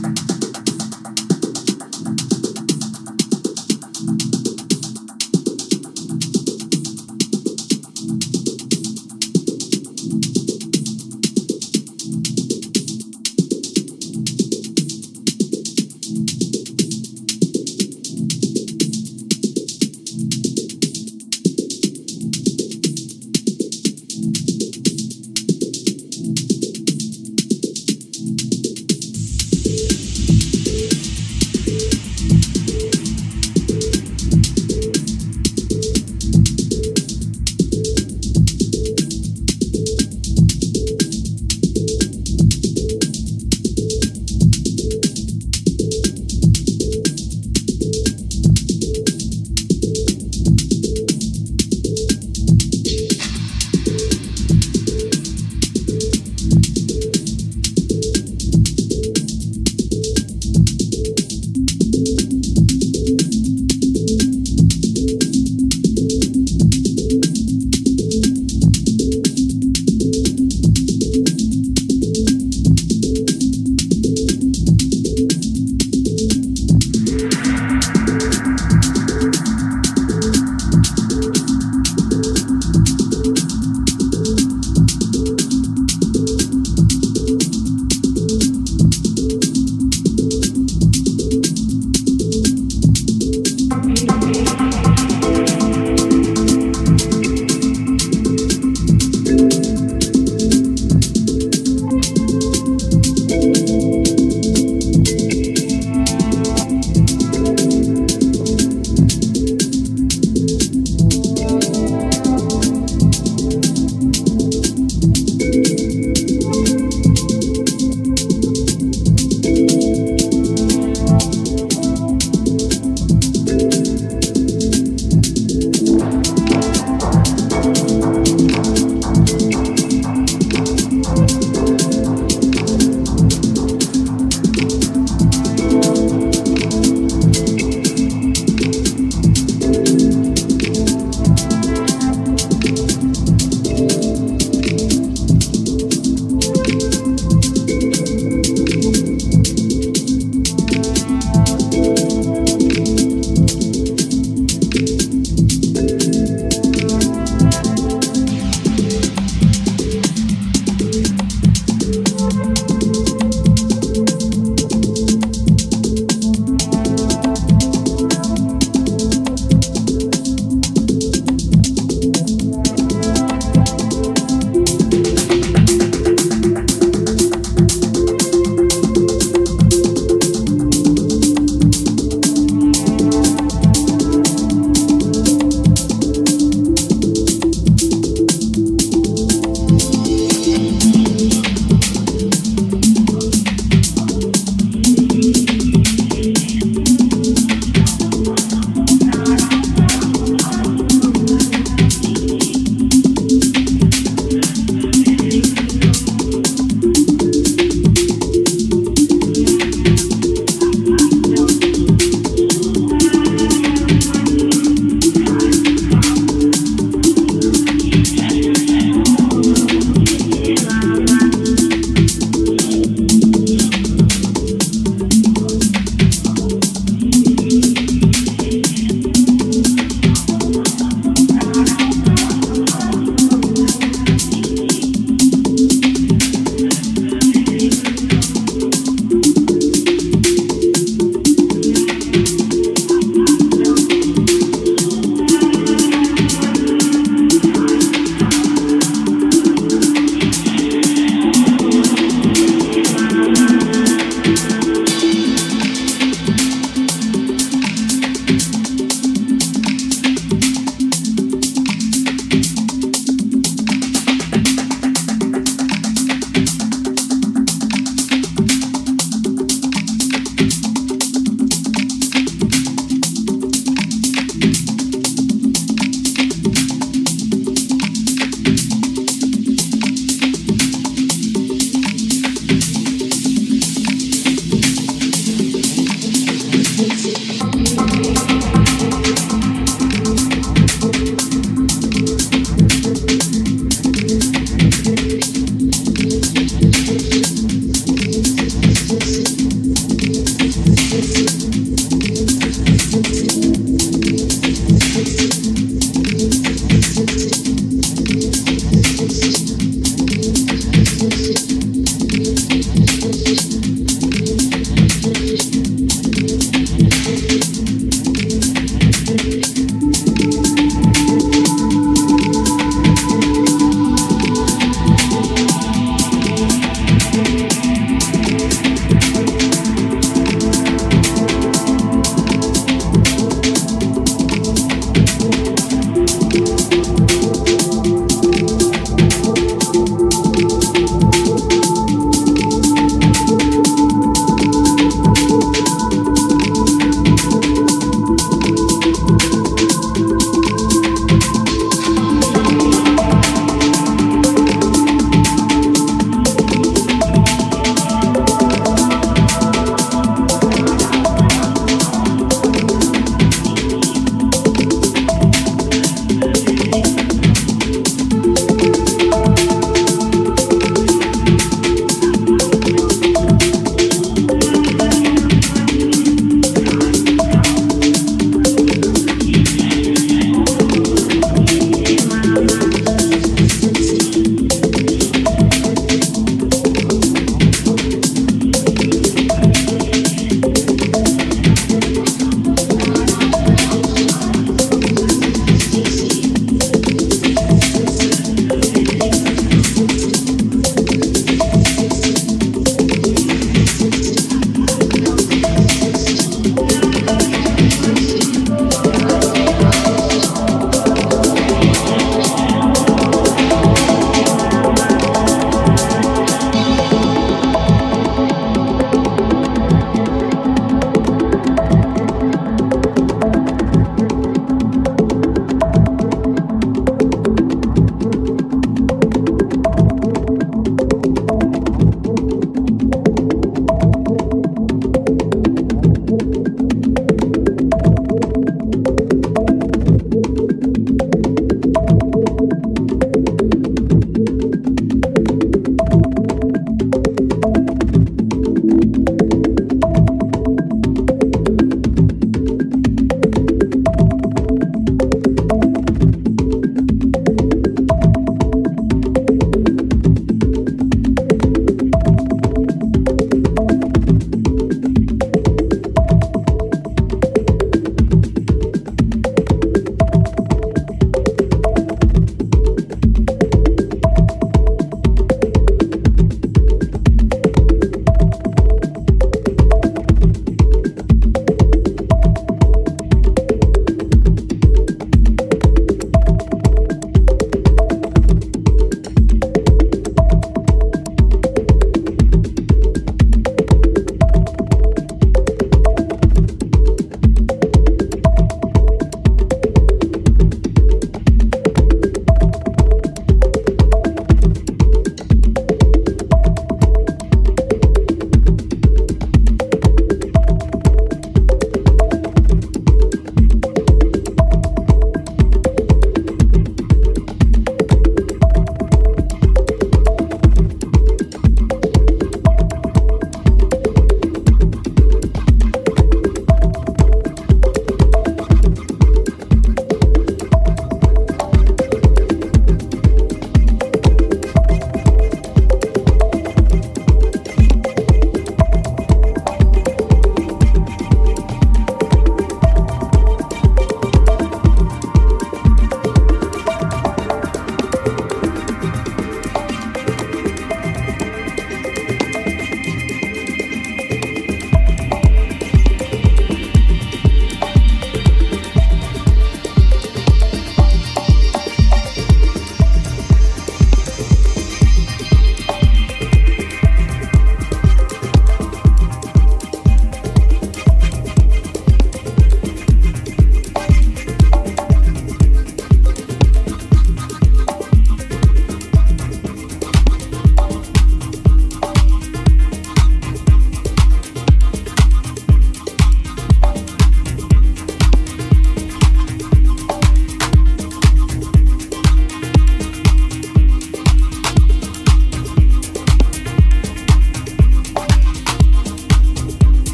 Bye.